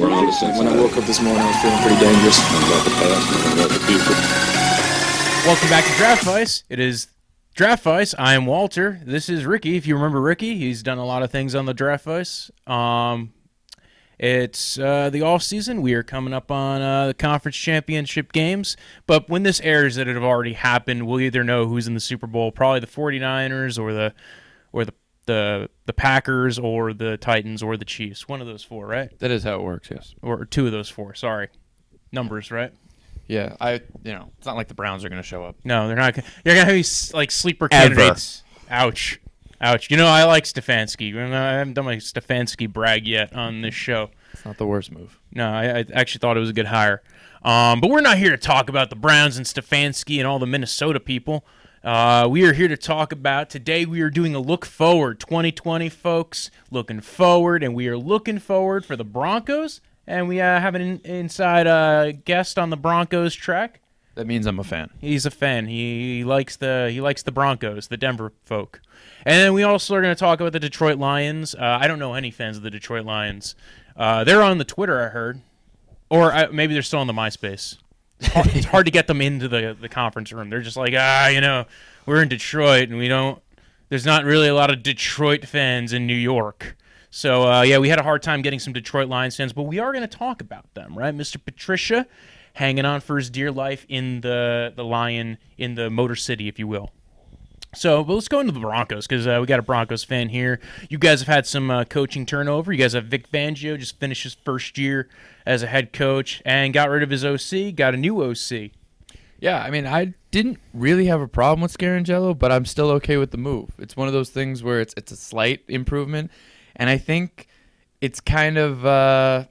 We're on the same When I woke up this morning, I was feeling pretty dangerous. One about the past and one about the future. Welcome back to Draft Vice. It is Draft Vice. I am Walter. This is Ricky. If you remember Ricky, he's done a lot of things on the Draft Vice. Um, it's uh, the off season. We are coming up on uh, the conference championship games. But when this airs, that it have already happened, we'll either know who's in the Super Bowl, probably the 49ers or the or the the the Packers or the Titans or the Chiefs. One of those four, right? That is how it works. Yes. Or two of those four. Sorry, numbers, right? Yeah. I. You know, it's not like the Browns are going to show up. No, they're not. gonna- They're gonna have these like sleeper candidates. Ever. Ouch, ouch. You know, I like Stefanski. I haven't done my Stefanski brag yet on this show. It's not the worst move. No, I, I actually thought it was a good hire. Um, but we're not here to talk about the Browns and Stefanski and all the Minnesota people. Uh, we are here to talk about today. We are doing a look forward, 2020, folks. Looking forward, and we are looking forward for the Broncos. And we uh, have an in- inside uh, guest on the Broncos track. That means I'm a fan. He's a fan. He, he likes the he likes the Broncos, the Denver folk. And then we also are going to talk about the Detroit Lions. Uh, I don't know any fans of the Detroit Lions. Uh, they're on the Twitter, I heard, or uh, maybe they're still on the MySpace. It's hard, to get them into the the conference room. They're just like, ah, you know, we're in Detroit and we don't. There's not really a lot of Detroit fans in New York. So uh, yeah, we had a hard time getting some Detroit Lions fans, but we are going to talk about them, right? Mr. Patricia, hanging on for his dear life in the the Lion in the Motor City, if you will. So, but let's go into the Broncos because uh, we got a Broncos fan here. You guys have had some uh, coaching turnover. You guys have Vic Fangio just finished his first year as a head coach and got rid of his OC, got a new OC. Yeah, I mean, I didn't really have a problem with Scarangello, but I'm still okay with the move. It's one of those things where it's it's a slight improvement, and I think it's kind of uh,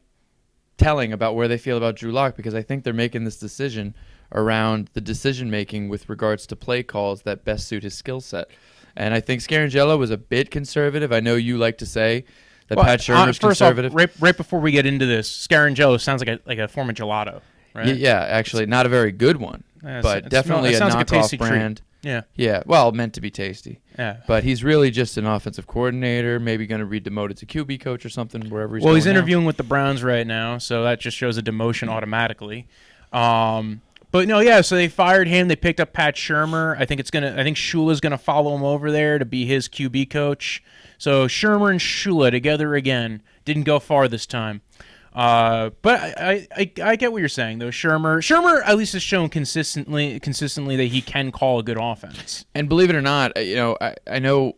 telling about where they feel about Drew Lock because I think they're making this decision around the decision making with regards to play calls that best suit his skill set. And I think Scarangello was a bit conservative. I know you like to say that Well, Pat Shurmur's uh, conservative. off, right, right before we get into this, Scarangello sounds like a like a form of gelato, right? Y- yeah, actually, not a very good one, Yeah, but it's- definitely it a sounds like a knockoff tasty treat. brand. Yeah, Yeah, well, meant to be tasty. yeah. But he's really just an offensive coordinator, maybe going to be demoted to QB coach or something wherever he's well, he's going now. interviewing with the Browns right now, so that just shows a demotion automatically. Um, but no, yeah. So they fired him. They picked up Pat Shurmur. I think it's gonna. I think Shula's gonna follow him over there to be his QB coach. So Shurmur and Shula together again. Didn't go far this time. Uh, but I, I, I get what you're saying though. Shurmur, Shurmur at least has shown consistently, consistently that he can call a good offense. And believe it or not, uh, you know, I, I know.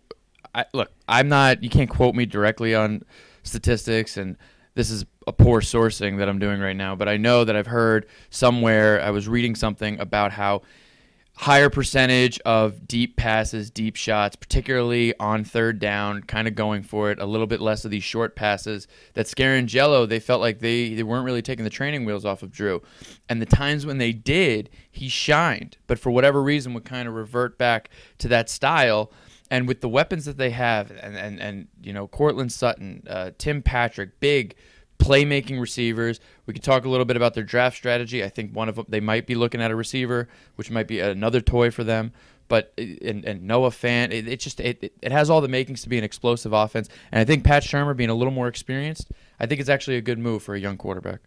I, look, I'm not. You can't quote me directly on statistics, and this is a poor sourcing that I'm doing right now. But I know that I've heard somewhere. I was reading something about how higher percentage of deep passes, deep shots, particularly on third down, kind of going for it. A little bit less of these short passes. That Scarangello, they felt like they, they weren't really taking the training wheels off of Drew. And the times when they did, he shined. But for whatever reason, would kind of revert back to that style. And with the weapons that they have, and, and, and you know, Courtland Sutton, uh, Tim Patrick, big playmaking receivers. We could talk a little bit about their draft strategy. I think one of them they might be looking at a receiver, which might be another toy for them. But and, and Noah Fant, it, it just it, it has all the makings to be an explosive offense. And I think Pat Shurmur being a little more experienced, I think it's actually a good move for a young quarterback.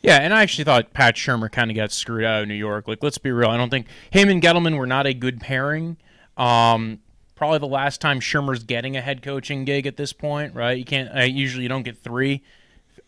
Yeah, and I actually thought Pat Shurmur kind of got screwed out of New York. Like, let's be real. I don't think him and Gettleman were not a good pairing. Um, probably the last time Shurmur's getting a head coaching gig at this point, right? You can't. Uh, usually, you don't get three.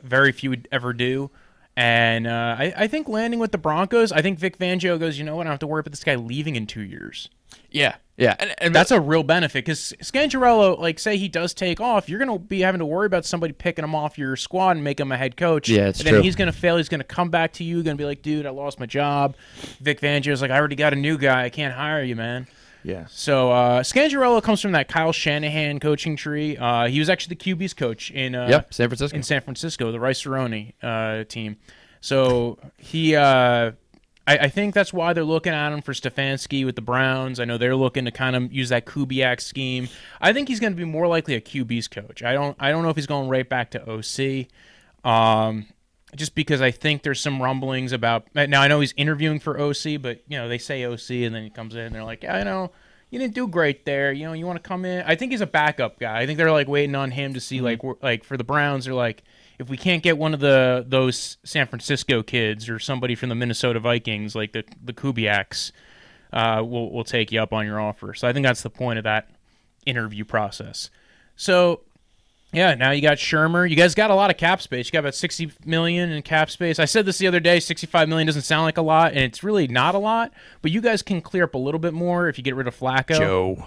Very few would ever do. And uh, I, I think landing with the Broncos, I think Vic Fangio goes, you know what? I don't have to worry about this guy leaving in two years. Yeah, yeah, and, and That's a real benefit because Scangarello, like, say he does take off, you're going to be having to worry about somebody picking him off your squad and make him a head coach. Yeah, it's and then he's going to fail. He's going to come back to you, going to be like, dude, I lost my job. Vic Fangio's like, I already got a new guy. I can't hire you, man. Yeah. So uh, Scangarello comes from that Kyle Shanahan coaching tree. Uh, he was actually the QB's coach in uh, Yep, San Francisco. in San Francisco, the Rice-A-Roni uh, team. So he, uh, I, I think that's why they're looking at him for Stefanski with the Browns. I know they're looking to kind of use that Kubiak scheme. I think he's going to be more likely a QB's coach. I don't, I don't know if he's going right back to OC. Um, just because I think there's some rumblings about now. I know he's interviewing for OC, but you know they say OC, and then he comes in and they're like, yeah, I know you didn't do great there. You know, you want to come in. I think he's a backup guy. I think they're like waiting on him to see like like for the Browns. They're like, if we can't get one of the those San Francisco kids or somebody from the Minnesota Vikings like the the Kubiaks, uh, we'll we'll take you up on your offer. So I think that's the point of that interview process. So yeah, now you got Shurmur. You guys got a lot of cap space. You got about sixty million in cap space. I said this the other day. Sixty-five million doesn't sound like a lot, and it's really not a lot. But you guys can clear up a little bit more if you get rid of Flacco. Joe.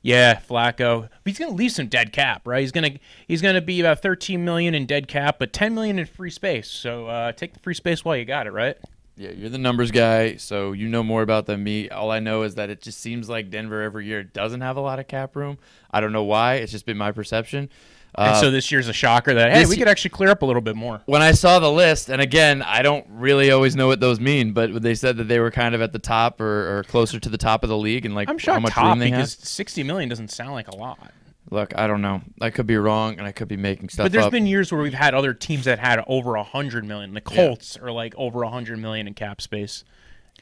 Yeah, Flacco. But he's gonna leave some dead cap, right? He's gonna he's gonna be about thirteen million in dead cap, but ten million in free space. So uh, take the free space while you got it, right? Yeah, you're the numbers guy, so you know more about than me. All I know is that it just seems like Denver every year doesn't have a lot of cap room. I don't know why. It's just been my perception. And Uh, so this year's a shocker that hey, this we could actually clear up a little bit more. when I saw the list, and again, I don't really always know what those mean, but they said that they were kind of at the top or, or closer to the top of the league, and like I'm how much top room they because have. sixty million doesn't sound like a lot. Look, I don't know. I could be wrong, and I could be making stuff But there's up. been years where we've had other teams that had over a hundred million. The Colts are like over a hundred million in cap space.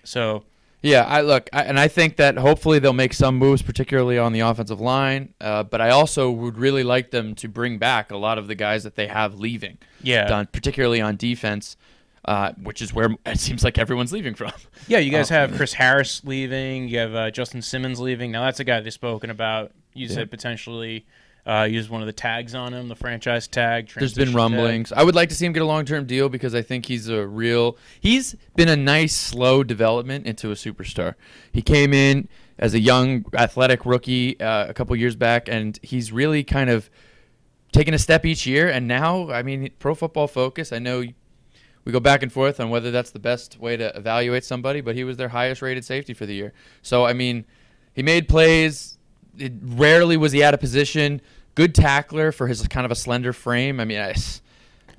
So Yeah, I look, I, and I think that hopefully they'll make some moves, particularly on the offensive line. Uh, but I also would really like them to bring back a lot of the guys that they have leaving. Yeah. done, particularly on defense, uh, which is where it seems like everyone's leaving from. yeah, you guys Oh. have Chris Harris leaving. You have uh, Justin Simmons leaving. Now that's a guy they've spoken about. You Yeah. said potentially uh, use one of the tags on him, the franchise tag. There's been transition tag. rumblings. I would like to see him get a long term deal because I think he's a real. He's been a nice slow development into a superstar. He came in as a young athletic rookie uh, a couple years back, and he's really kind of taken a step each year. And now, I mean, Pro Football Focus. I know we go back and forth on whether that's the best way to evaluate somebody, but he was their highest rated safety for the year. So I mean, he made plays. It, rarely was he out of position. Good tackler for his kind of a slender frame. I mean, I,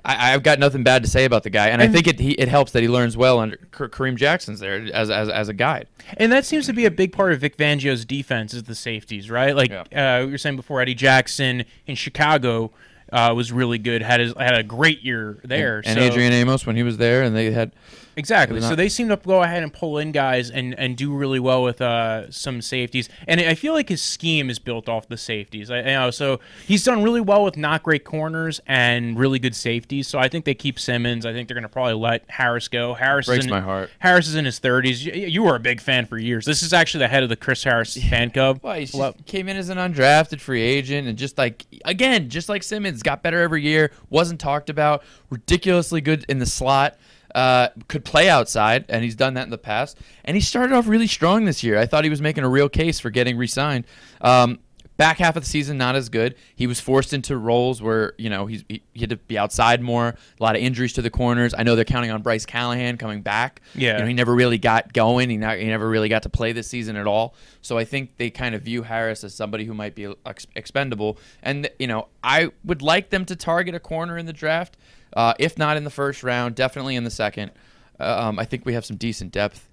I, I've got nothing bad to say about the guy, and, I think it he, it helps that he learns well under K- Kareem Jackson's there as, as as a guide. And that seems to be a big part of Vic Fangio's defense is the safeties, right? Like Yeah. uh, we were saying before, Eddie Jackson in Chicago uh, was really good. had his, had a great year there. and so, Adrian Amos when he was there, and they had exactly. So they seem to go ahead and pull in guys and, and do really well with uh, some safeties. And I feel like his scheme is built off the safeties. I, you know, so he's done really well with not great corners and really good safeties. So I think they keep Simmons. I think they're going to probably let Harris go. Harris breaks is in, my heart. Harris is in his 30s. You, you were a big fan for years. This is actually the head of the Chris Harris fan club. Well, he Well, came in as an undrafted free agent, and just like again, just like Simmons, got better every year. Wasn't talked about. Ridiculously good in the slot. Uh, could play outside, and he's done that in the past. And he started off really strong this year. I thought he was making a real case for getting re-signed. Um, back half of the season, not as good. He was forced into roles where you know he's, he, he had to be outside more. A lot of injuries to the corners. I know they're counting on Bryce Callahan coming back. Yeah. You know, he never really got going. He, not, he never really got to play this season at all. So I think they kind of view Harris as somebody who might be ex- expendable. And you know, I would like them to target a corner in the draft, uh, if not in the first round, definitely in the second. Uh, um, I think we have some decent depth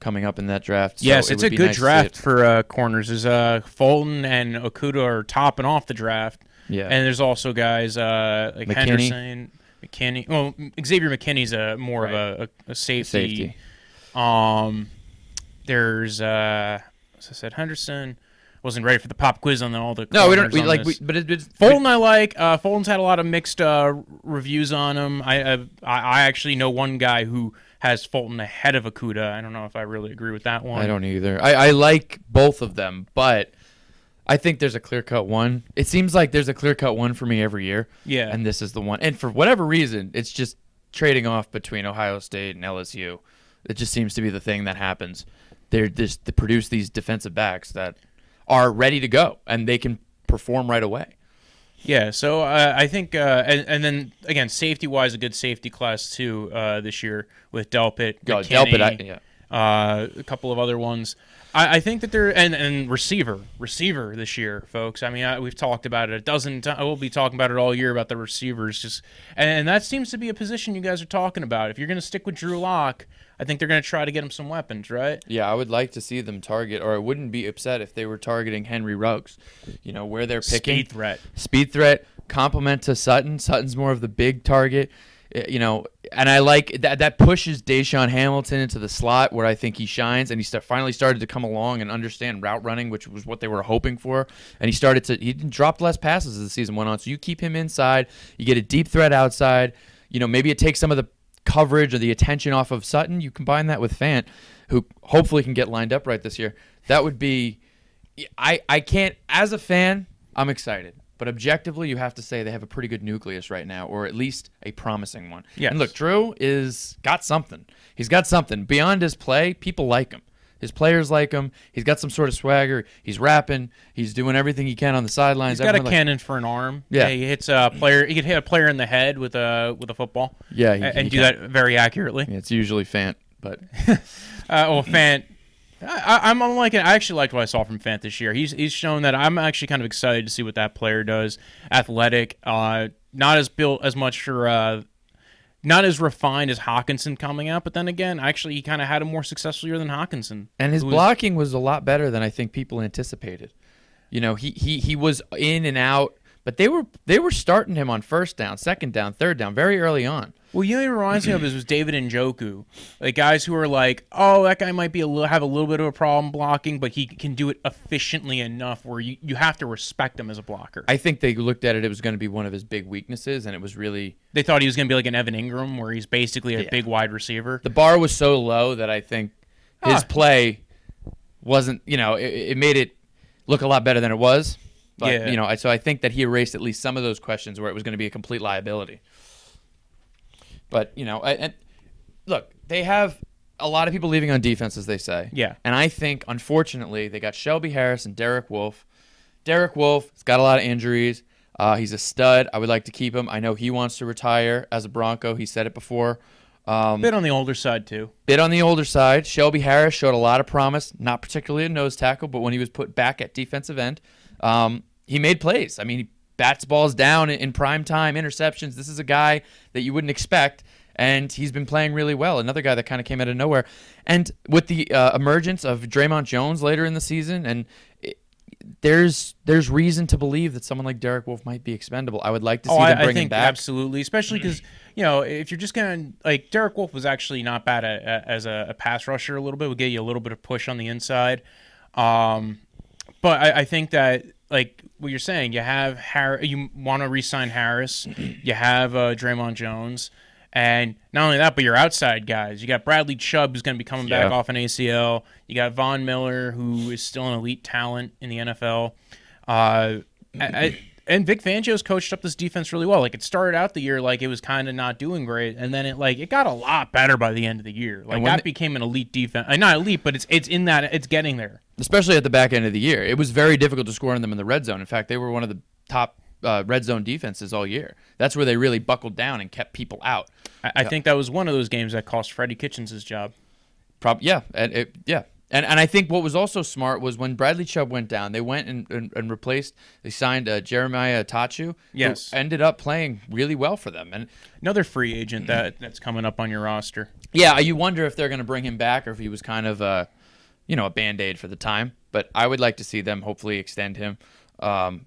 coming up in that draft. so yes, it it's a good nice draft for uh, corners. Is uh, Fulton and Okudah are topping off the draft. Yeah. and there's also guys uh, like McKinney. Henderson, McKinney. Well, Xavier McKinney's a more of a, a, a safety. Safety. Um, there's uh, as I said, Henderson wasn't ready for the pop quiz on all the. No, we don't. We like, we, but it, it's Fulton, I like. Uh, Fulton's had a lot of mixed uh, reviews on him. I, I I actually know one guy who has Fulton ahead of Okudah. I don't know if I really agree with that one. I don't either. I, I like both of them, but I think there's a clear cut one. It seems like there's a clear cut one for me every year. Yeah. And this is the one. And for whatever reason, it's just trading off between Ohio State and LSU. It just seems to be the thing that happens. They're just they produce these defensive backs that are ready to go and they can perform right away. Yeah, so uh, I think, uh, and, and then again, safety wise, a good safety class too uh, this year with Delpit, Delpit, I- yeah. uh, a couple of other ones. I, I think that they're and, and receiver, receiver this year, folks. I mean, I, we've talked about it a dozen times. We'll be talking about it all year about the receivers. Just and that seems to be a position you guys are talking about. If you're going to stick with Drew Lock, I think they're going to try to get him some weapons, right? Yeah, I would like to see them target, or I wouldn't be upset if they were targeting Henry Ruggs. You know where they're picking Speed threat. speed threat, complement to Sutton. Sutton's more of the big target. Uh, You know, and I like that. That pushes DaeSean Hamilton into the slot where I think he shines, and he start, finally started to come along and understand route running, which was what they were hoping for. And he started to he dropped less passes as the season went on. So you keep him inside, you get a deep threat outside. You know, maybe it takes some of the coverage or the attention off of Sutton. You combine that with Fant, who hopefully can get lined up right this year. That would be. I I can't as a fan. I'm excited. But objectively, you have to say they have a pretty good nucleus right now, or at least a promising one. Yes. And look, Drew is got something. He's got something beyond his play. People like him. His players like him. He's got some sort of swagger. He's rapping. He's doing everything he can on the sidelines. He's got a Everyone like- cannon for an arm. Yeah. he hits a player. He could hit a player in the head with a with a football. Yeah, he- and he do can. that very accurately. Yeah, it's usually Fant, but Uh, well, Fant, I, I'm I'm liking. I actually liked what I saw from Fant this year. He's he's shown that I'm actually kind of excited to see what that player does. Athletic, uh, not as built as much for. Uh, not as refined as Hockenson coming out, but then again, actually, he kind of had a more successful year than Hockenson. and his who was- blocking was a lot better than I think people anticipated. You know, he he he was in and out, but they were they were starting him on first down, second down, third down very early on. Well, you know, what it reminds me of is was David Njoku, like guys who are like, oh, that guy might be a little have a little bit of a problem blocking, but he can do it efficiently enough where you, you have to respect him as a blocker. I think they looked at it; it was going to be one of his big weaknesses, and it was really they thought he was going to be like an Evan Engram, where he's basically a Yeah. big wide receiver. the bar was so low that I think his Ah. play wasn't. You know, it, it made it look a lot better than it was. But Yeah. you know, so I think that he erased at least some of those questions where it was going to be a complete liability. But you know, I, and look, they have a lot of people leaving on defense, as they say. Yeah. And I think, unfortunately, they got Shelby Harris and Derek Wolfe. Derek Wolfe has got a lot of injuries. Uh, he's a stud. I would like to keep him. I know he wants to retire as a Bronco. He said it before. Um, bit on the older side too. bit on the older side. Shelby Harris showed a lot of promise, not particularly a nose tackle, but when he was put back at defensive end, um, he made plays. I mean, he bats balls down in, in prime time, interceptions. This is a guy that you wouldn't expect, and he's been playing really well. Another guy that kind of came out of nowhere. And with the uh, emergence of Dre'Mont Jones later in the season, and it, there's there's reason to believe that someone like Derek Wolfe might be expendable. I would like to see Oh, them bring I him back. absolutely, especially because you know if you're just gonna like Derek Wolfe was actually not bad at, at- as a, a pass rusher a little bit would get you a little bit of push on the inside, um, but I, I think that like what you're saying, you have Har- you want to re-sign Harris, you have uh, Dre'Mont Jones. And not only that, but your outside guys. You got Bradley Chubb, who's going to be coming back Yeah. off an ACL. You got Von Miller, who is still an elite talent in the NFL. Uh, I, I, and Vic Fangio's coached up this defense really well. Like it started out the year like it was kind of not doing great, and then it like it got a lot better by the end of the year. Like that they- became an elite defense. Uh, not elite, but it's it's in that it's getting there. Especially at the back end of the year. It was very difficult to score on them in the red zone. In fact, they were one of the top uh, red zone defenses all year. That's where they really buckled down and kept people out. I, I think that was one of those games that cost Freddie Kitchens his job. Prob- yeah, and it, yeah. And, and I think what was also smart was when Bradley Chubb went down, they went and, and, and replaced, they signed uh, Jeremiah Attaochu, Yes. ended up playing really well for them. And Another free agent that that's coming up on your roster. yeah, you wonder if they're going to bring him back or if he was kind of a, you know, a band aid for the time. But I would like to see them hopefully extend him. Um,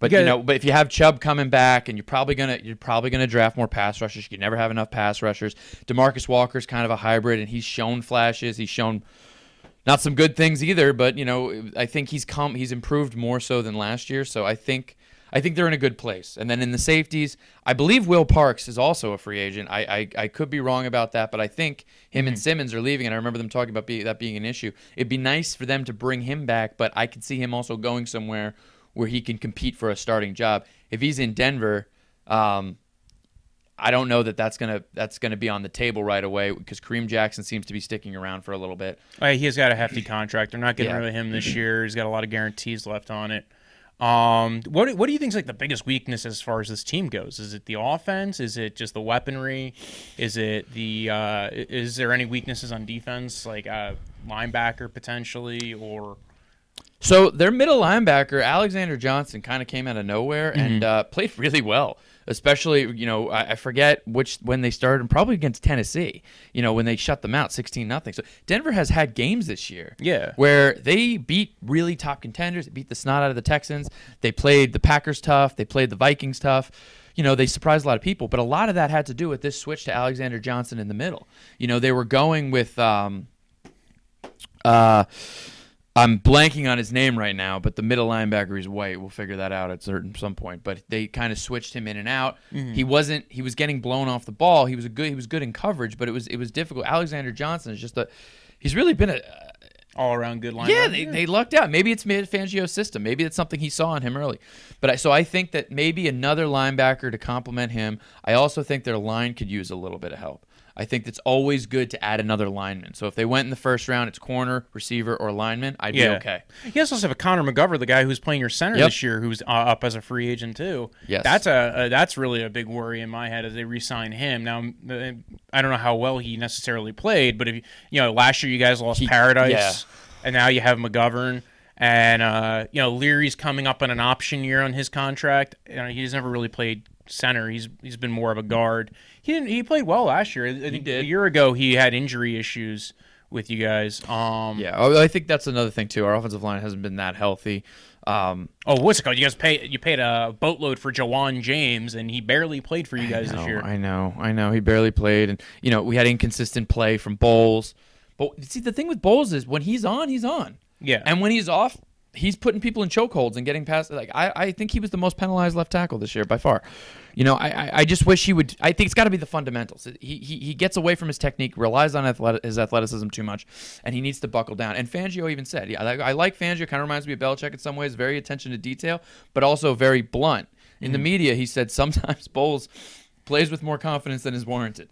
but You you know, but if you have Chubb coming back, and you're probably gonna you're probably gonna draft more pass rushers. You can never have enough pass rushers. Demarcus Walker's kind of a hybrid, and he's shown flashes. He's shown not some good things either, but you know, I think he's come he's improved more so than last year. So I think I think they're in a good place. And then in the safeties, I believe Will Parks is also a free agent. I I, I could be wrong about that, but I think him and Simmons are leaving, and I remember them talking about be, that being an issue. It'd be nice for them to bring him back, but I could see him also going somewhere where he can compete for a starting job. If he's in Denver, um, I don't know that that's gonna that's gonna be on the table right away because Kareem Jackson seems to be sticking around for a little bit. Uh, he's got a hefty contract. They're not getting Yeah. rid of him this year. He's got a lot of guarantees left on it. Um, what do- what do you think is like the biggest weakness as far as this team goes? Is it the offense? Is it just the weaponry? Is it the uh, is there any weaknesses on defense like uh, linebacker potentially or So their middle linebacker Alexander Johnson kind of came out of nowhere and uh, played really well. Especially, you know, I, I forget which when they started, and probably against Tennessee. You know, when they shut them out, sixteen nothing. So Denver has had games this year, Yeah. where they beat really top contenders. They beat the snot out of the Texans. They played the Packers tough. They played the Vikings tough. you know, they surprised a lot of people. But a lot of that had to do with this switch to Alexander Johnson in the middle. You know, they were going with. Um, uh, I'm blanking on his name right now, but the middle linebacker is white. We'll figure that out at certain some point. But they kind of switched him in and out. Mm-hmm. He wasn't. He was getting blown off the ball. He was a good. He was good in coverage, but it was it was difficult. Alexander Johnson is just a. He's really been a. All around good linebacker. Yeah, they, they lucked out. Maybe it's mid Fangio's system. Maybe it's something he saw in him early. But I, so I think that maybe another linebacker to complement him. I also think their line could use a little bit of help. I think it's always good to add another lineman. So if they went in the first round, it's corner, receiver, or lineman. I'd Yeah. be okay. You also have a Connor McGovern, the guy who's playing your center Yep. this year, who's uh, up as a free agent too. Yes. that's a, a that's really a big worry in my head as they re-sign him. Now, uh, I don't know how well he necessarily played, but if you you know last year you guys lost He- Paradis, yeah. and now you have McGovern, and uh, you know Leary's coming up on an option year on his contract. You know, he's never really played center. He's he's been more of a guard. He didn't. He played well last year. I think did. A year ago, he had injury issues with you guys. Um, Yeah, I I think that's another thing too. Our offensive line hasn't been that healthy. Um, Oh, what's it called? You guys pay you paid a boatload for Ja'Wuan James, and he barely played for you guys I this know, year. I know, I know. He barely played, and you know we had inconsistent play from Bolles. But see, the thing with Bolles is when he's on, he's on. Yeah. and when he's off, he's putting people in chokeholds and getting past. Like I, I think he was the most penalized left tackle this year by far. You know, I, I, just wish he would. I think it's got to be the fundamentals. He, he, he gets away from his technique, relies on athletic, his athleticism too much, and he needs to buckle down. And Fangio even said, yeah, I, I like Fangio. Kind of reminds me of Belichick in some ways, very attention to detail, but also very blunt. In the media, he said sometimes Bolles plays with more confidence than is warranted,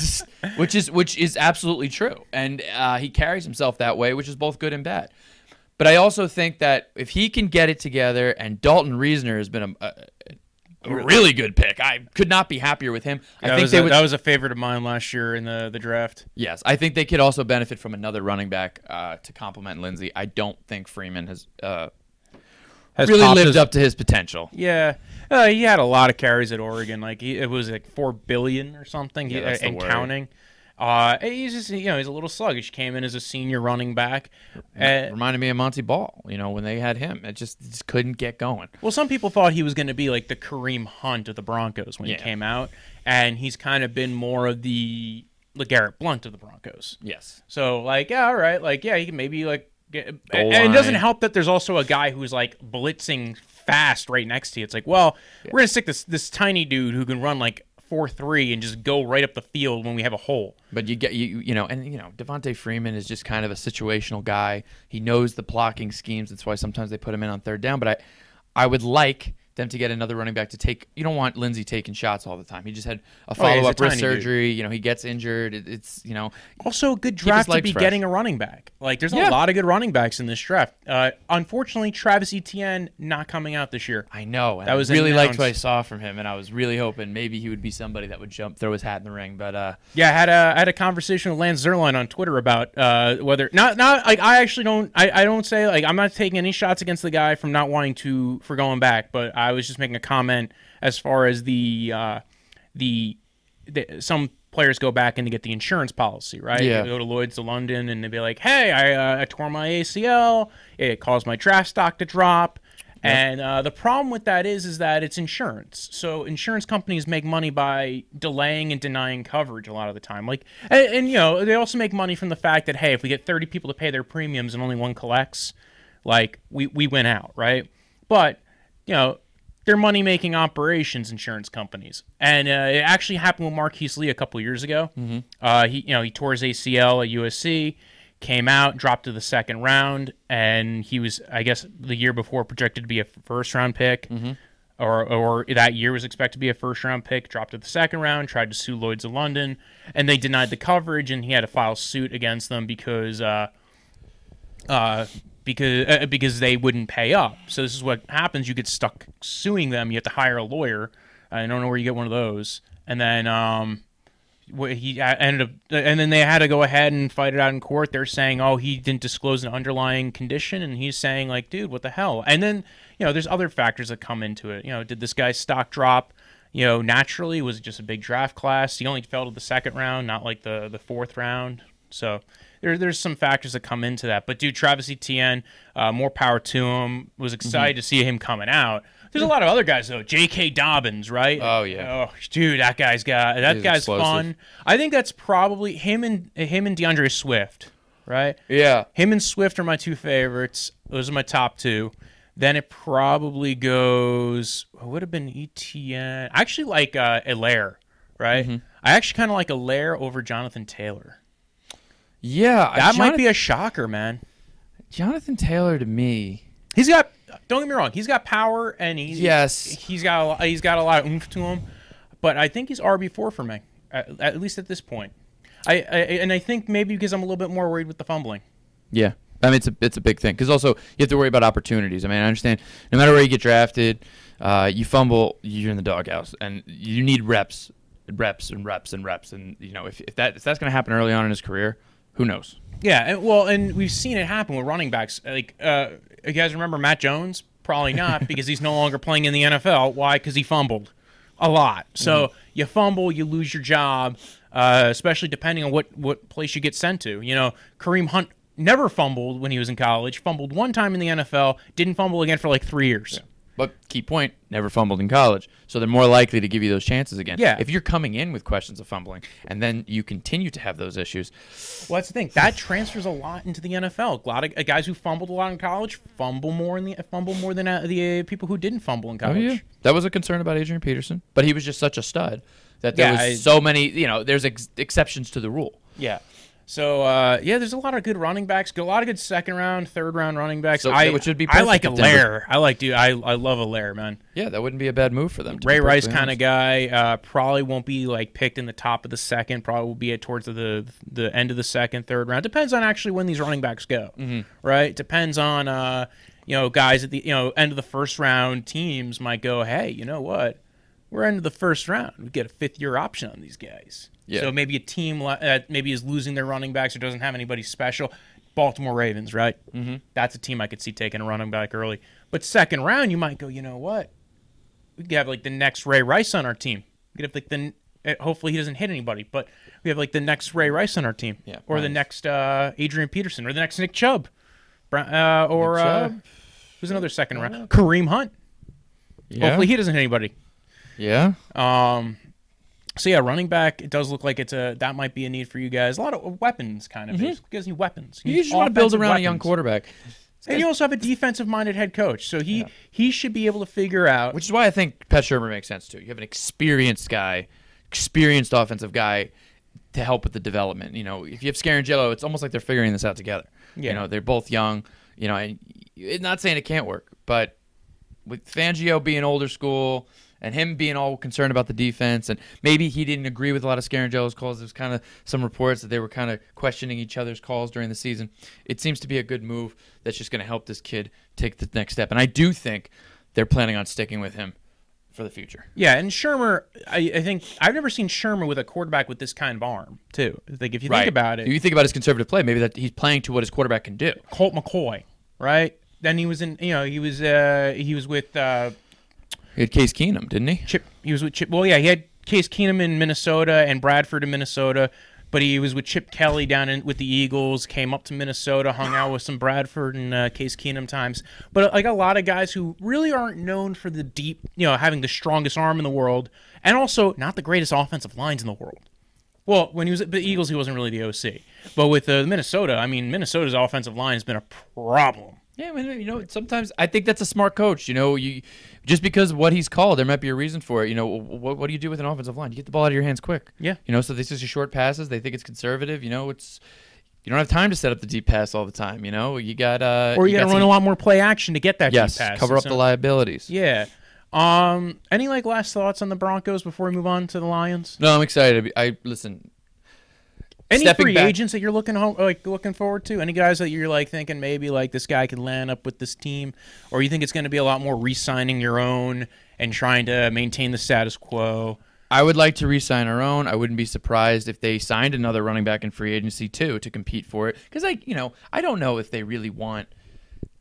which is which is absolutely true, and uh, he carries himself that way, which is both good and bad. But I also think that if he can get it together, and Dalton Risner has been a, a, a really good pick, I could not be happier with him. I that think they a, would. that was a favorite of mine last year in the the draft. yes, I think they could also benefit from another running back uh, to complement Lindsay. I don't think Freeman has, uh, Has really lived his- up to his potential. Yeah, uh, he had a lot of carries at Oregon. Like he, it was like four billion or something, Yeah, he- the and worry. counting. Uh, he's just you know he's a little sluggish. Came in as a senior running back. Uh, Reminded me of Montee Ball. You know when they had him, it just, just couldn't get going. Well, some people thought he was going to be like the Kareem Hunt of the Broncos when Yeah. he came out, and he's kind of been more of the LeGarrette Blunt of the Broncos. Yes. So like, yeah, all right, like yeah, he can maybe like, get, and and it doesn't help that there's also a guy who's like blitzing fast right next to you. It's like, well, we're gonna stick this this tiny dude who can run like four three and just go right up the field when we have a hole. But you get you you know, and you know, Devontae Freeman is just kind of a situational guy. He knows the blocking schemes. That's why sometimes they put him in on third down. But I I would like them to get another running back to take. You don't want Lindsay taking shots all the time. He just had a Oh, follow up wrist tiny dude. surgery. You know, he gets injured. It, it's you know, Also, a good draft to be fresh. getting a running back. Like, there's Yeah. a lot of good running backs in this draft. Uh, unfortunately, Travis Etienne not coming out this year. I know. And That was I really liked what I saw from him, and I was really hoping maybe he would be somebody that would jump, throw his hat in the ring. But uh, Yeah, I had a I had a conversation with Lance Zierlein on Twitter about uh, whether not not like I actually don't I, I don't say like I'm not taking any shots against the guy from not wanting to for going back, but I was just making a comment as far as the uh, the, the some players go back and they get the insurance policy, right? Yeah. They go to Lloyd's of London and they'd be like, "Hey, I, uh, I tore my ACL. It caused my draft stock to drop." And uh, the problem with that is, is that it's insurance. So insurance companies make money by delaying and denying coverage a lot of the time. Like, and, and you know, they also make money from the fact that hey, if we get thirty people to pay their premiums and only one collects, like we we win out, right? But you know, they're money making operations, insurance companies, and uh, it actually happened with Marqise Lee a couple years ago. Mm-hmm. Uh, he you know he tore his ACL at USC, came out, dropped to the second round, and he was I guess the year before projected to be a first round pick. Or, or that year was expected to be a first round pick, dropped to the second round, tried to sue Lloyd's of London, and they denied the coverage, and he had to file suit against them because uh, uh, because uh, because they wouldn't pay up. So this is what happens: you get stuck suing them. You have to hire a lawyer. I don't know where you get one of those, and then um, he uh, ended up, and then they had to go ahead and fight it out in court. They're saying, oh, he didn't disclose an underlying condition, and he's saying like, dude, what the hell? And then you know, there's other factors that come into it. You know, did this guy's stock drop? You know, naturally, was it just a big draft class? He only fell to the second round, not like the the fourth round. So there, there's some factors that come into that. But dude, Travis Etienne, uh, more power to him. Was excited to see him coming out. There's a lot of other guys though. J.K. Dobbins, right? Oh, yeah. Oh, dude, that guy's got that He's guy's explosive. fun. I think that's probably him and him and D'Andre Swift, right? Yeah. Him and Swift are my two favorites. Those are my top two. Then it probably goes. It would have been Etienne. I actually like uh, Helaire, right? Mm-hmm. I actually kind of like Helaire over Jonathan Taylor. Yeah. That might be a shocker, man. Jonathan Taylor to me. He's got. Don't get me wrong. He's got power, and he's Yes. He's got a, lot- he's got a lot of oomph to him, but I think he's RB four for me, at, at least at this point. I, I and I think maybe because I'm a little bit more worried with the fumbling. Yeah. I mean, it's a it's a big thing because also you have to worry about opportunities. I mean, I understand no matter where you get drafted, uh, you fumble, you're in the doghouse, and you need reps, reps, and reps and reps. And you know, if, if that if that's going to happen early on in his career, who knows? Yeah, and, well, and we've seen it happen with running backs. Like, uh, you guys remember Matt Jones? Probably not because he's no longer playing in the NFL. Why? Because he fumbled a lot. So you fumble, you lose your job, uh, especially depending on what what place you get sent to. You know, Kareem Hunt never fumbled when he was in college. Fumbled one time in the NFL. Didn't fumble again for like three years. But key point, never fumbled in college, so they're more likely to give you those chances again. Yeah. If you're coming in with questions of fumbling, and then you continue to have those issues, Well, that's the thing. That transfers a lot into the NFL. A lot of uh, guys who fumbled a lot in college fumble more in the fumble more than uh, the uh, people who didn't fumble in college. that was a concern about Adrian Peterson, but he was just such a stud that there Yeah, was I- so many. You know, there's ex- exceptions to the rule. Yeah. So uh, yeah, there's a lot of good running backs. A lot of good second round, third round running backs. So- I which would be I like Denver. Helaire. I like dude. I I love Helaire, man. Yeah, that wouldn't be a bad move for them. Ray Rice kind of guy. Uh, probably won't be like picked in the top of the second. Probably will be at towards the the end of the second, third round. Depends on actually when these running backs go. Mm-hmm. Right. Depends on uh you know guys at the you know end of the first round teams might go hey you know what we're into the first round we get a fifth year option on these guys. Yeah. So maybe a team li- uh, maybe is losing their running backs or doesn't have anybody special. Baltimore Ravens, right? Mm-hmm. That's a team I could see taking a running back early. But second round, you might go, you know what? We could have like the next Ray Rice on our team. We could have like the uh, hopefully he doesn't hit anybody, but we have like the next Ray Rice on our team, Yeah, or the next uh, Adrian Peterson, or the next Nick Chubb, uh, or Nick uh, Chubb? who's another second round? Kareem Hunt. Yeah. Hopefully he doesn't hit anybody. Yeah. Um, so yeah, running back. It does look like it's a that might be a need for you guys. A lot of weapons, kind of. You guys need weapons. Mm-hmm. You just want to build around a young quarterback. And you also have a defensive-minded head coach, so he he should be able to figure out. Which is why I think Pat Shurmur makes sense too. You have an experienced guy, experienced offensive guy to help with the development. You know, if you have Scarangelo, it's almost like they're figuring this out together. Yeah. You know, they're both young. You know, and it's not saying it can't work, but with Fangio being older school and him being all concerned about the defense, and maybe he didn't agree with a lot of Scarangelo's calls. There's kind of some reports that they were kind of questioning each other's calls during the season. It seems to be a good move that's just going to help this kid take the next step. And I do think they're planning on sticking with him for the future. Yeah, and Shurmur, I, I think I've never seen Shurmur with a quarterback with this kind of arm, too. Like if you think about it, If you think about his conservative play, maybe that he's playing to what his quarterback can do. Colt McCoy, right? Then he was in, you know, he was uh he was with uh He had Case Keenum, didn't he? Chip. He was with Chip. Well, yeah, he had Case Keenum in Minnesota and Bradford in Minnesota, but he was with Chip Kelly down in with the Eagles. Came up to Minnesota, hung out with some Bradford and uh, Case Keenum times. But like a lot of guys who really aren't known for the deep, you know, having the strongest arm in the world, and also not the greatest offensive lines in the world. Well, when he was at the Eagles, he wasn't really the OC. But with uh, Minnesota, I mean, Minnesota's offensive line has been a problem. Yeah, I mean, you know, sometimes I think that's a smart coach. You know, you just because of what he's called, there might be a reason for it. You know, what, what do you do with an offensive line? You get the ball out of your hands quick. Yeah. You know, so this is your short passes. They think it's conservative. You know, it's you don't have time to set up the deep pass all the time. You know, you got uh, Or you, got to some- run a lot more play action to get that Yes, deep pass. cover up So- the liabilities. Yeah. Um. Any like last thoughts on the Broncos before we move on to the Lions? No, I'm excited. I listen. Any Stepping free back- agents that you're looking home, like looking forward to? Any guys that you're like thinking maybe like this guy could land up with this team, or you think it's going to be a lot more re-signing your own and trying to maintain the status quo? I would like to re-sign our own. I wouldn't be surprised if they signed another running back in free agency too to compete for it. Because I, you know, I don't know if they really want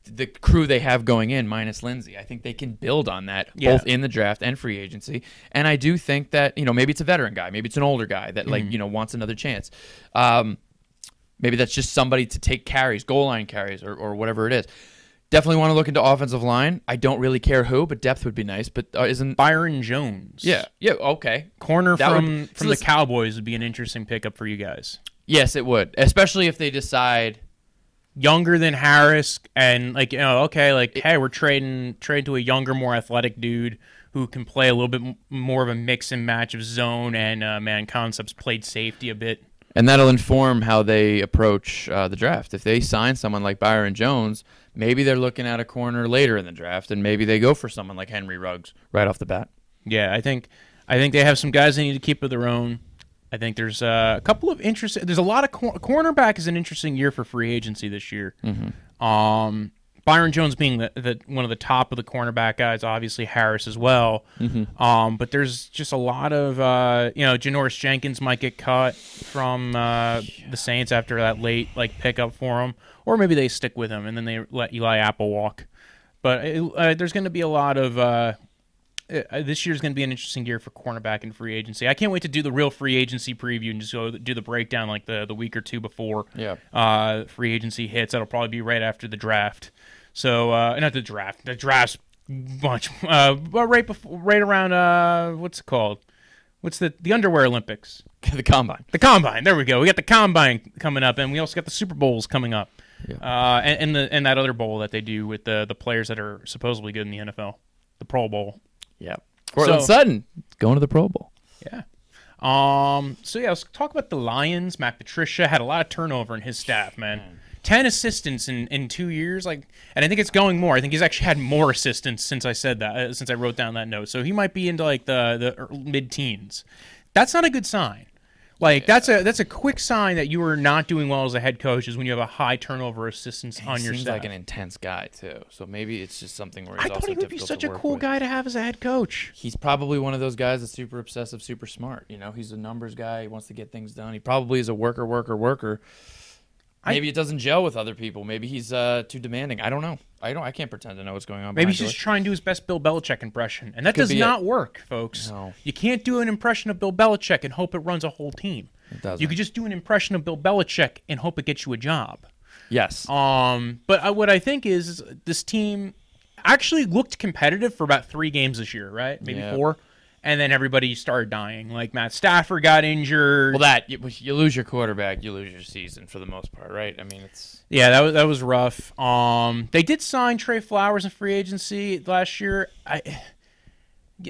the crew they have going in minus Lindsay. I think they can build on that Yeah. both in the draft and free agency. And I do think that you know maybe it's a veteran guy, maybe it's an older guy that like you know wants another chance. Um, maybe that's just somebody to take carries, goal line carries, or, or whatever it is. Definitely want to look into offensive line. I don't really care who, but depth would be nice. But uh, isn't Byron Jones. yeah yeah okay Corner That from would- so from the Cowboys would be an interesting pickup for you guys. yes it would, especially if they decide Younger than Harris, and like you know, okay, like hey, we're trading trade to a younger, more athletic dude who can play a little bit more of a mix and match of zone and uh, man concepts. Played safety a bit. And that'll inform how they approach uh, the draft. If they sign someone like Byron Jones, maybe they're looking at a corner later in the draft, and maybe they go for someone like Henry Ruggs right off the bat. Yeah, I think I think they have some guys they need to keep of their own. I think there's uh, a couple of interesting. There's a lot of cor- cornerback is an interesting year for free agency this year. Um, Byron Jones being the, the one of the top of the cornerback guys, obviously Harris as well. Um, but there's just a lot of uh, you know Janoris Jenkins might get cut from uh, the Saints after that late like pickup for him, or maybe they stick with him and then they let Eli Apple walk. But uh, there's going to be a lot of uh, uh, this year's going to be an interesting year for cornerback and free agency. I can't wait to do the real free agency preview and just go do the breakdown like the the week or two before Yeah. uh, free agency hits. That'll probably be right after the draft. So uh, not the draft. The draft's much, uh, but right before, right around uh, what's it called? What's the the underwear Olympics? the combine. The combine. There we go. We got the combine coming up, and we also got the Super Bowls coming up. Yeah. Uh, and, and the and that other bowl that they do with the the players that are supposedly good in the NFL, the Pro Bowl. Yeah. Courtland So- Sutton going to the Pro Bowl. Yeah. Um. So yeah, let's talk about the Lions. Matt Patricia had a lot of turnover in his staff, man. Ten assistants in, in two years, like, and I think it's going more. I think he's actually had more assistants since I said that, uh, since I wrote down that note. So he might be into like the the mid teens. That's not a good sign. Like that's a that's a quick sign that you are not doing well as a head coach is when you have a high turnover assistants on he your seems staff. like an intense guy too. So maybe it's just something where he's I thought he would be such a cool with. guy to have as a head coach. He's probably one of those guys that's super obsessive, super smart. You know, he's a numbers guy. He wants to get things done. He probably is a worker, worker, worker. I- Maybe it doesn't gel with other people. Maybe he's uh, too demanding. I don't know. I don't. I can't pretend to know what's going on. Maybe he's just trying to do his best Bill Belichick impression, and that Could does not work, folks. No. You can't do an impression of Bill Belichick and hope it runs a whole team. It doesn't. You could just do an impression of Bill Belichick and hope it gets you a job. yes. Um, but uh, what I think is, is this team actually looked competitive for about three games this year, right? Maybe Yeah. four, and then everybody started dying. Like Matt Stafford got injured. well, that you, you lose your quarterback, you lose your season for the most part, right? I mean, it's Yeah, that was that was rough. Um, they did sign Trey Flowers in free agency last year. I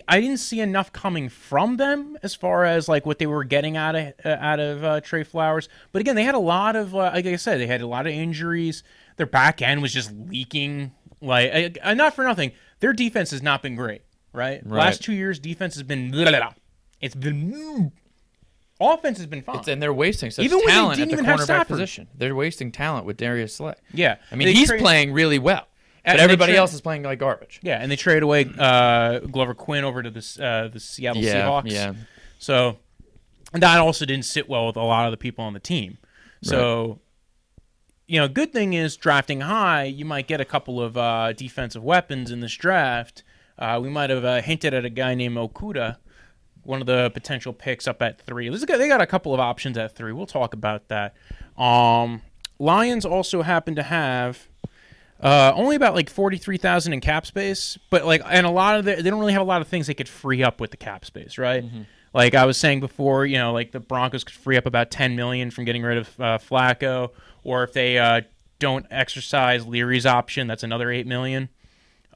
I didn't see enough coming from them as far as like what they were getting out of uh, out of uh, Trey Flowers. But again, they had a lot of uh, like I said, they had a lot of injuries. Their back end was just leaking. Like uh, not for nothing, their defense has not been great. Right, Right. last two years, defense has been. It's been. Offense has been fine. it's and they're wasting such Even talent didn't at the even have cornerback position. They're wasting talent with Darius Slay. yeah, I mean, They he's trade- playing really well, but everybody trade- else is playing like garbage. Yeah, and they traded away uh, Glover Quin over to the uh, the Seattle Yeah, Seahawks. yeah. So and that also didn't sit well with a lot of the people on the team. So you know, good thing is drafting high, you might get a couple of uh, defensive weapons in this draft. Uh, we might have uh, hinted at a guy named Okudah, one of the potential picks up at three. This is good- They got a couple of options at three. We'll talk about that. Um, Lions also happen to have uh, only about like forty three thousand in cap space, but like, and a lot of the, they don't really have a lot of things they could free up with the cap space, right? Like I was saying before, you know, like the Broncos could free up about ten million from getting rid of uh, Flacco, or if they uh, don't exercise Leary's option, that's another eight million.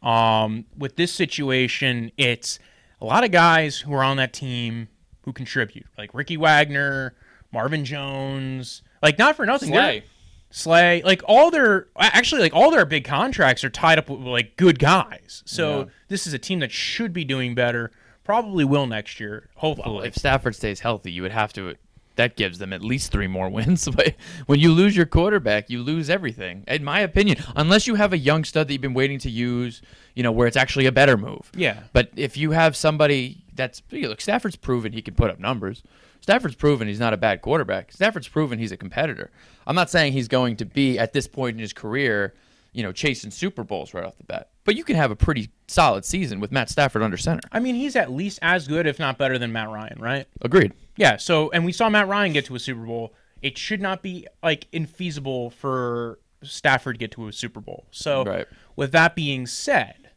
Um, with this situation, it's a lot of guys who are on that team who contribute, like Ricky Wagner, Marvin Jones. Like not for nothing, they're- Slay. Slay, like all their actually like all their big contracts are tied up with like good guys. So Yeah. this is a team that should be doing better. Probably will next year, hopefully. If Stafford stays healthy, you would have to. That gives them at least three more wins. But when you lose your quarterback, you lose everything. In my opinion, unless you have a young stud that you've been waiting to use, you know, where it's actually a better move. yeah, But if you have somebody that's look, Stafford's proven he can put up numbers. Stafford's proven he's not a bad quarterback. Stafford's proven he's a competitor. I'm not saying he's going to be at this point in his career, you know, chasing Super Bowls right off the bat. But you can have a pretty solid season with Matt Stafford under center. I mean he's at least as good, if not better, than Matt Ryan, right? Agreed. Yeah. So and we saw Matt Ryan get to a Super Bowl. It should not be like infeasible for Stafford to get to a Super Bowl. So Right. with that being said,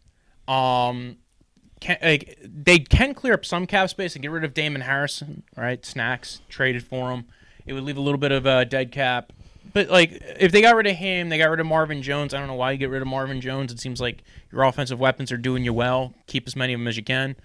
um, can, like they can clear up some cap space and get rid of Damon Harrison, right? Snacks traded for him. It would leave a little bit of a dead cap. But like, if they got rid of him, they got rid of Marvin Jones. I don't know why you get rid of Marvin Jones. It seems like your offensive weapons are doing you well. Keep as many of them as you can.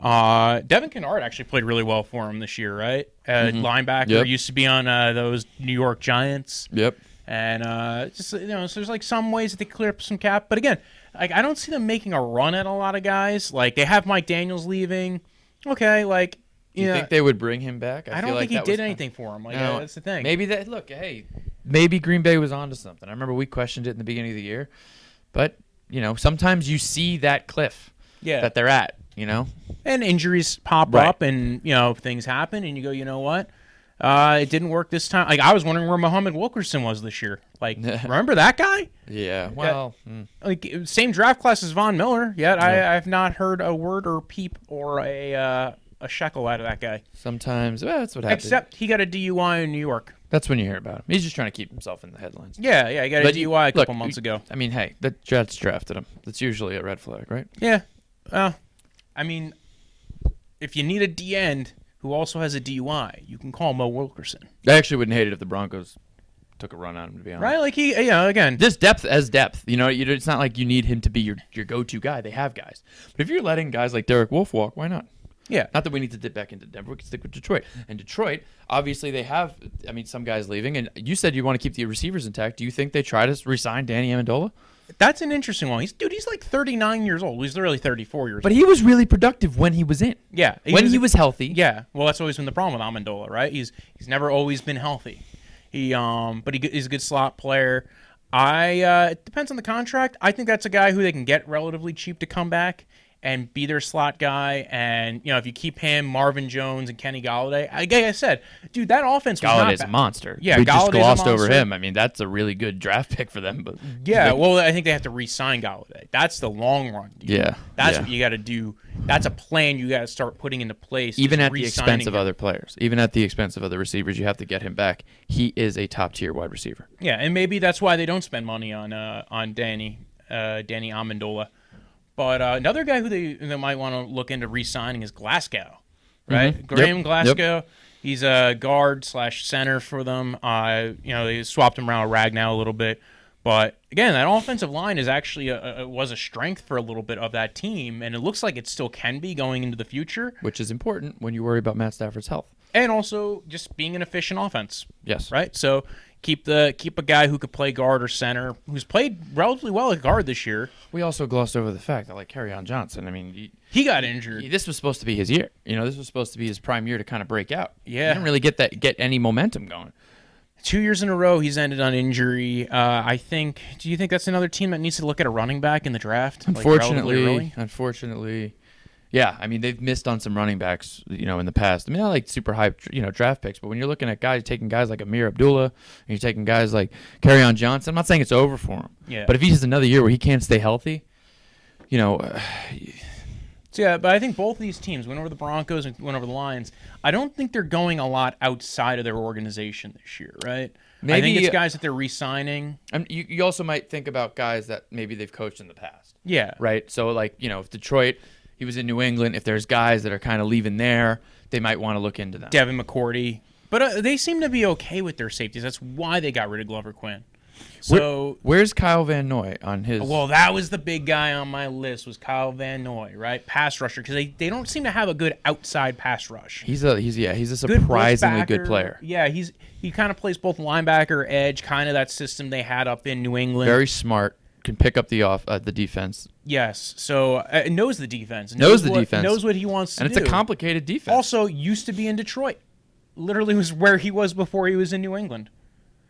Uh, Devin Kennard actually played really well for him this year, right? Uh, Linebacker Yep. used to be on uh, those New York Giants. Yep. And uh, just you know, so there's like some ways that they clear up some cap, but again, like I don't see them making a run at a lot of guys. Like they have Mike Daniels leaving. Okay, like Do you yeah, think they would bring him back? I, feel don't like think he that was did anything for him. Like No, that's the thing. Maybe that. Look, hey, maybe Green Bay was onto something. I remember we questioned it in the beginning of the year, but you know, sometimes you see that cliff yeah, that they're at. You know, and injuries pop Right. up, and you know things happen, and you go, you know what? Uh, it didn't work this time. Like I was wondering where Muhammad Wilkerson was this year. Like, remember that guy? yeah. Well, mm. Like same draft class as Von Miller. Yet Yeah. I, I've not heard a word or peep or a uh, a shekel out of that guy. sometimes well, that's what happens. Except he got a DUI in New York. that's when you hear about him. He's just trying to keep himself in the headlines. Yeah, yeah, he got a DUI a look, couple months ago. I mean, hey, the Jets drafted him. That's usually a red flag, right? Yeah. Uh, I mean, if you need a D end who also has a DUI, you can call Mo Wilkerson. I actually wouldn't hate it if the Broncos took a run on him. To be honest, Right? Like he, you know, again, This depth as depth, you know, it's not like you need him to be your, your go-to guy. They have guys, but if you're letting guys like Derek Wolfe walk, why not? yeah. Not that we need to dip back into Denver. We can stick with Detroit. And Detroit, obviously, they have. I mean, some guys leaving, and you said you want to keep the receivers intact. Do you think they try to resign Danny Amendola? That's an interesting one. He's dude. He's like 39 years old. He's literally 34 years. Old. But old. he was really productive when he was in. yeah, when he was healthy. Yeah. Well, that's always been the problem with Amendola, right? He's he's never always been healthy. He um, but he, he's a good slot player. I uh, it depends on the contract. I think that's a guy who they can get relatively cheap to come back and be their slot guy. And you know, if you keep him, Marvin Jones and Kenny Golladay, I- like I said, dude, that offense was not Golladay's a monster. Yeah, we just Golladay's a glossed over him. I mean, that's a really good draft pick for them. But Yeah, well, I think they have to re-sign Golladay. That's the long run. dude. Yeah, that's yeah. what you got to do. That's a plan you got to start putting into place. even at the expense of him. other players, even at the expense of other receivers, you have to get him back. He is a top tier wide receiver. Yeah, and maybe that's why they don't spend money on uh, on Danny uh, Danny Amendola. But uh, another guy who they, they might want to look into re-signing is Glasgow, right? Mhm. Graham Yep. Glasgow. He's a guard slash center for them. Uh, you know, they swapped him around with Ragnow a little bit, but again, that offensive line is actually a, a, was a strength for a little bit of that team, and it looks like it still can be going into the future. which is important when you worry about Matt Stafford's health. And also just being an efficient offense Yes. right? So keep the keep a guy who could play guard or center, who's played relatively well at guard this year. We also glossed over the fact that, like, on Johnson, I mean, he, He got injured. this was supposed to be his year. You know, this was supposed to be his prime year to kind of break out. Yeah. He didn't really get that get any momentum going. Two years in a row, he's ended on injury. Uh, I think. Do you think that's another team that needs to look at a running back in the draft? Unfortunately, early? unfortunately, yeah. I mean, they've missed on some running backs, you know, in the past. I mean, not like super high, you know, draft picks, but when you're looking at guys taking guys like Ameer Abdullah, and you're taking guys like on Johnson, I'm not saying it's over for him. Yeah. But if he has another year where he can't stay healthy, you know, uh, So, yeah, but I think both of these teams went over the Broncos and went over the Lions. I don't think they're going a lot outside of their organization this year, right? I think Maybe- it's guys that they're re-signing. and you, you also might think about guys that maybe they've coached in the past. Yeah, right? So like you know, if Detroit, he was in New England. If there's guys that are kind of leaving there, they might want to look into them. Devin McCourty. But uh, they seem to be okay with their safeties. That's why they got rid of Glover Quin. So, Where's Kyle Van Noy on his? well, that was the big guy on my list was Kyle Van Noy, right? Pass rusher because they, they don't seem to have a good outside pass rush. he's a he's yeah he's a surprisingly good backer. player. Yeah, he's he kind of plays both linebacker, edge, kind of that system they had up in New England. Very smart. Can pick up the off uh, the defense, yes. So uh, knows the defense. Knows the what, defense. Knows what he wants to and do. it's a complicated defense. Also, used to be in Detroit. Literally was where he was before he was in New England.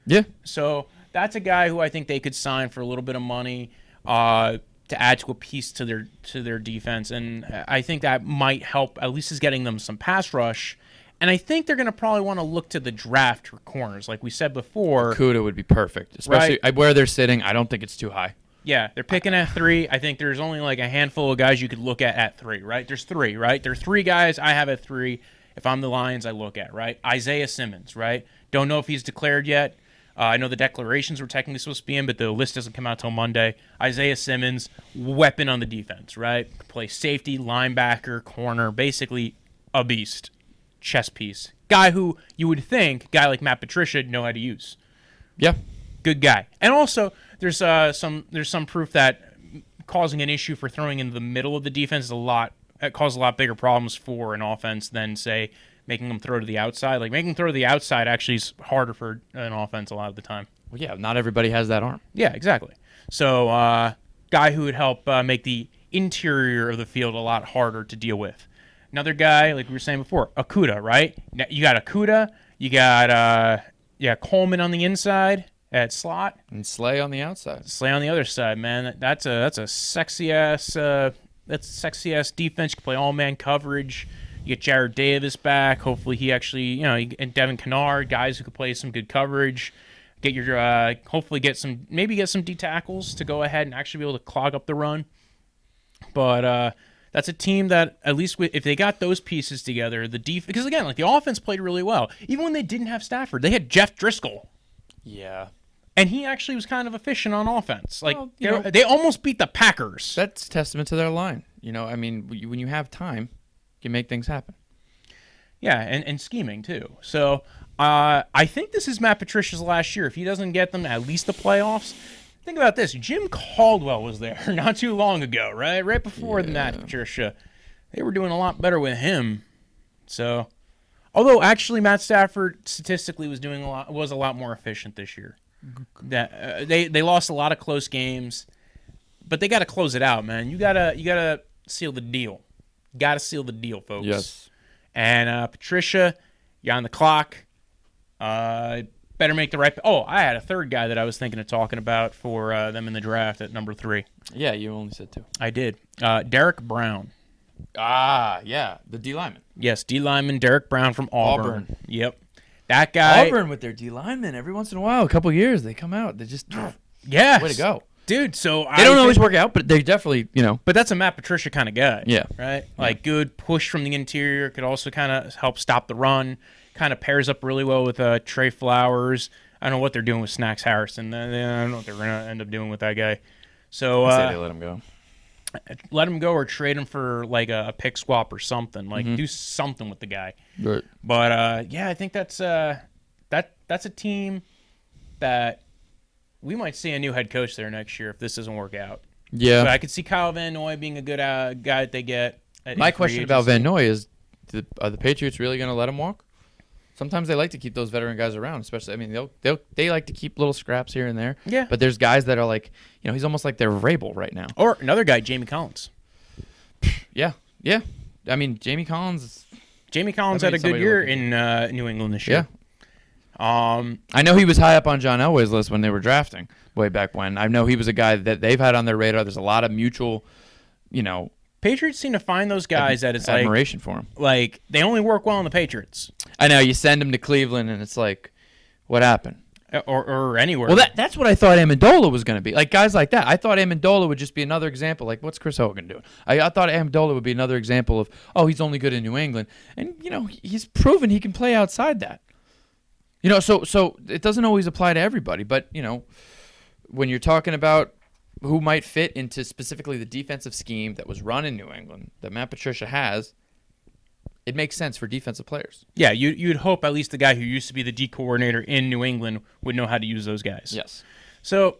yeah, So that's a guy who I think they could sign for a little bit of money uh, to add to a piece to their to their defense, and I think that might help. At least is getting them some pass rush, and I think they're going to probably want to look to the draft for corners, like we said before. Kuda would be perfect, especially I- where they're sitting. I don't think it's too high. Yeah, they're picking at three. I think there's only like a handful of guys you could look at at three, right? There's three, right? There's three guys I have at three. If I'm the Lions, I look at right. Isaiah Simmons, right? Don't know if he's declared yet. Uh, I know the declarations were technically supposed to be in, but the list doesn't come out till Monday. Isaiah Simmons, weapon on the defense, right? Play safety, linebacker, corner, basically a beast, chess piece. Guy who you would think, guy like Matt Patricia, know how to use Yeah. good guy. And also, there's uh, some there's some proof that causing an issue for throwing into the middle of the defense is a lot it causes a lot bigger problems for an offense than say making them throw to the outside. Like making them throw to the outside actually is harder for an offense a lot of the time. Well, yeah. Not everybody has that arm. Yeah, exactly. So, uh, guy who would help uh, make the interior of the field a lot harder to deal with. Another guy, like we were saying before, Okudah, right? Now, You got Okudah, you got uh, yeah Coleman on the inside at slot, And Slay on the outside. Slay on the other side, man. That's a that's a sexy ass uh, that's a sexy ass defense. You can play all man coverage. You get Jarrad Davis back. Hopefully, he actually you know and Devon Kennard, guys who could play some good coverage. Get your uh, hopefully get some maybe get some D tackles to go ahead and actually be able to clog up the run. But uh, that's a team that at least if they got those pieces together, the def because again like the offense played really well. Even when they didn't have Stafford, they had Jeff Driskel Yeah. And he actually was kind of efficient on offense. Like Well, you they- know- they almost beat the Packers. That's testament to their line. You know, I mean, when you- have time, you can make things happen. yeah, and, and scheming too. So uh, I think this is Matt Patricia's last year. If he doesn't get them at least the playoffs, think about this: Jim Caldwell was there not too long ago, right? Right before the Matt Patricia, they were doing a lot better with him. So, although actually Matt Stafford statistically was doing a lot was a lot more efficient this year. That uh, they they lost a lot of close games, but they got to close it out, man. You gotta you gotta seal the deal. Got to seal the deal, folks. Yes. And uh, Patricia, you're on the clock. Uh, better make the right. Oh, I had a third guy that I was thinking of talking about for uh, them in the draft at number three. Yeah, you only said two. I did. Uh, Derrick Brown. Ah, yeah, the D lineman. Yes, D lineman Derek Brown from Auburn. Auburn. Yep. That guy. Auburn with their D linemen every once in a while, a couple years they come out. They just yeah, way to go. dude. So They don't always work out, but they definitely, you know. But that's a Matt Patricia kind of guy. Yeah. Right? Like good push from the interior could also kind of help stop the run. Kind of pairs up really well with uh, Trey Flowers. I don't know what they're doing with Snacks Harrison. Uh, I don't know what they're going to end up doing with that guy. So I say they uh, let him go. Let him go or trade him for like a, a pick swap or something. Like do something with the guy. Right. But uh, yeah, I think that's uh, that that's a team that we might see a new head coach there next year if this doesn't work out. Yeah. But I could see Kyle Van Noy being a good uh, guy that they get. My question about. Van Noy is: the, Are the Patriots really going to let him walk? Sometimes they like to keep those veteran guys around, especially. I mean, they'll they'll they like to keep little scraps here and there. Yeah. But there's guys that are like, you know, he's almost like their Vrabel right now. Or another guy, Jamie Collins. Yeah. Yeah. I mean, Jamie Collins. Jamie Collins had a good year in uh, New England this year. Yeah. Um, I know he was high up on John Elway's list when they were drafting way back when. I know he was a guy that they've had on their radar. There's a lot of mutual, you know, Patriots seem to find those guys that it's like admiration for him. like they only work well in the Patriots I know you send him to Cleveland, and it's like, what happened? Uh, or, or anywhere. Well, that, that's what I thought Amendola was going to be. Like guys like that. I thought Amendola would just be another example. Like, what's Chris Hogan doing? I, I thought Amendola would be another example of, oh, he's only good in New England, and you know he's proven he can play outside that. You know, so so it doesn't always apply to everybody, but you know, when you're talking about who might fit into specifically the defensive scheme that was run in New England that Matt Patricia has, it makes sense for defensive players. yeah, you you'd hope at least the guy who used to be the D coordinator in New England would know how to use those guys. Yes. So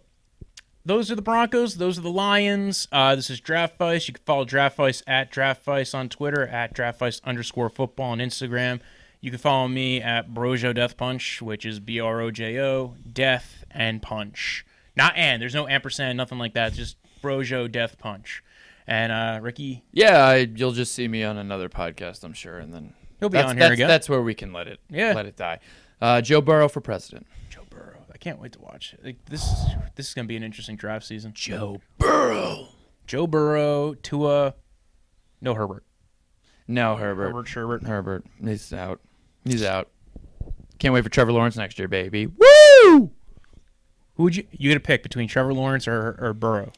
those are the Broncos. Those are the Lions. Uh, this is Draft Vice. You can follow Draft Vice at Draft Vice on Twitter, at Draft Vice underscore football on Instagram. You can follow me at Brojo Death Punch, which is B R O J O Death and Punch. Not and. There's no ampersand, nothing like that. It's just Brojo Death Punch. And uh, Ricky, Yeah, I, you'll just see me on another podcast, I'm sure, and then He'll be that's, on here that's, again. That's where we can let it, Yeah. let it die. Uh, Joe Burrow for president. Joe Burrow. I can't wait to watch. Like, this this is gonna be an interesting draft season. Joe Burrow. Joe Burrow, Tua, no Herbert. No, Herbert. Herbert Sherbert. Herbert. He's out. He's out. Can't wait for Trevor Lawrence next year, baby. Woo! Who would you you gonna pick between Trevor Lawrence or or Burrow?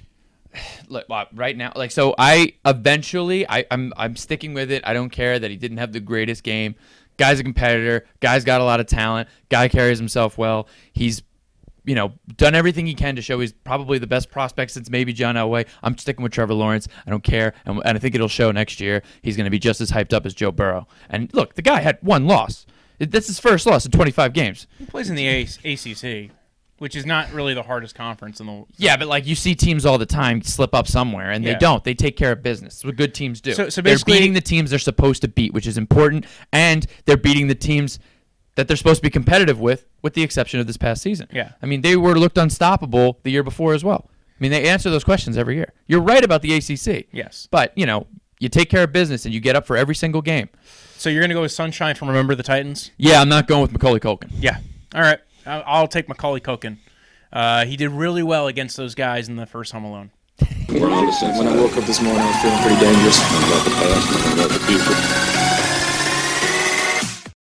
Look, right now, like so, I eventually, I, I'm I'm sticking with it. I don't care that he didn't have the greatest game. Guy's a competitor. Guy's got a lot of talent. Guy carries himself well. He's you know, done everything he can to show he's probably the best prospect since maybe John Elway. I'm sticking with Trevor Lawrence. I don't care, and, and I think it'll show next year. He's going to be just as hyped up as Joe Burrow. And look, the guy had one loss. That's his first loss in 25 games. He plays in the ACC, which is not really the hardest conference in the. Yeah, but like you see teams all the time slip up somewhere, and Yeah. they don't. They take care of business. That's what good teams do. So- so they're basically- beating the teams they're supposed to beat, which is important, and they're beating the teams that they're supposed to be competitive with, with the exception of this past season. Yeah. I mean, they were looked unstoppable the year before as well. I mean, they answer those questions every year. You're right about the ACC. Yes. But you know, you take care of business and you get up for every single game. So you're gonna go with Sunshine from Remember the Titans? Yeah, I'm not going with Macaulay Culkin. Yeah. All right. I'll, take Macaulay Culkin. Uh, he did really well against those guys in the first Home Alone. When I woke up this morning, I was feeling pretty dangerous. About the past about the future.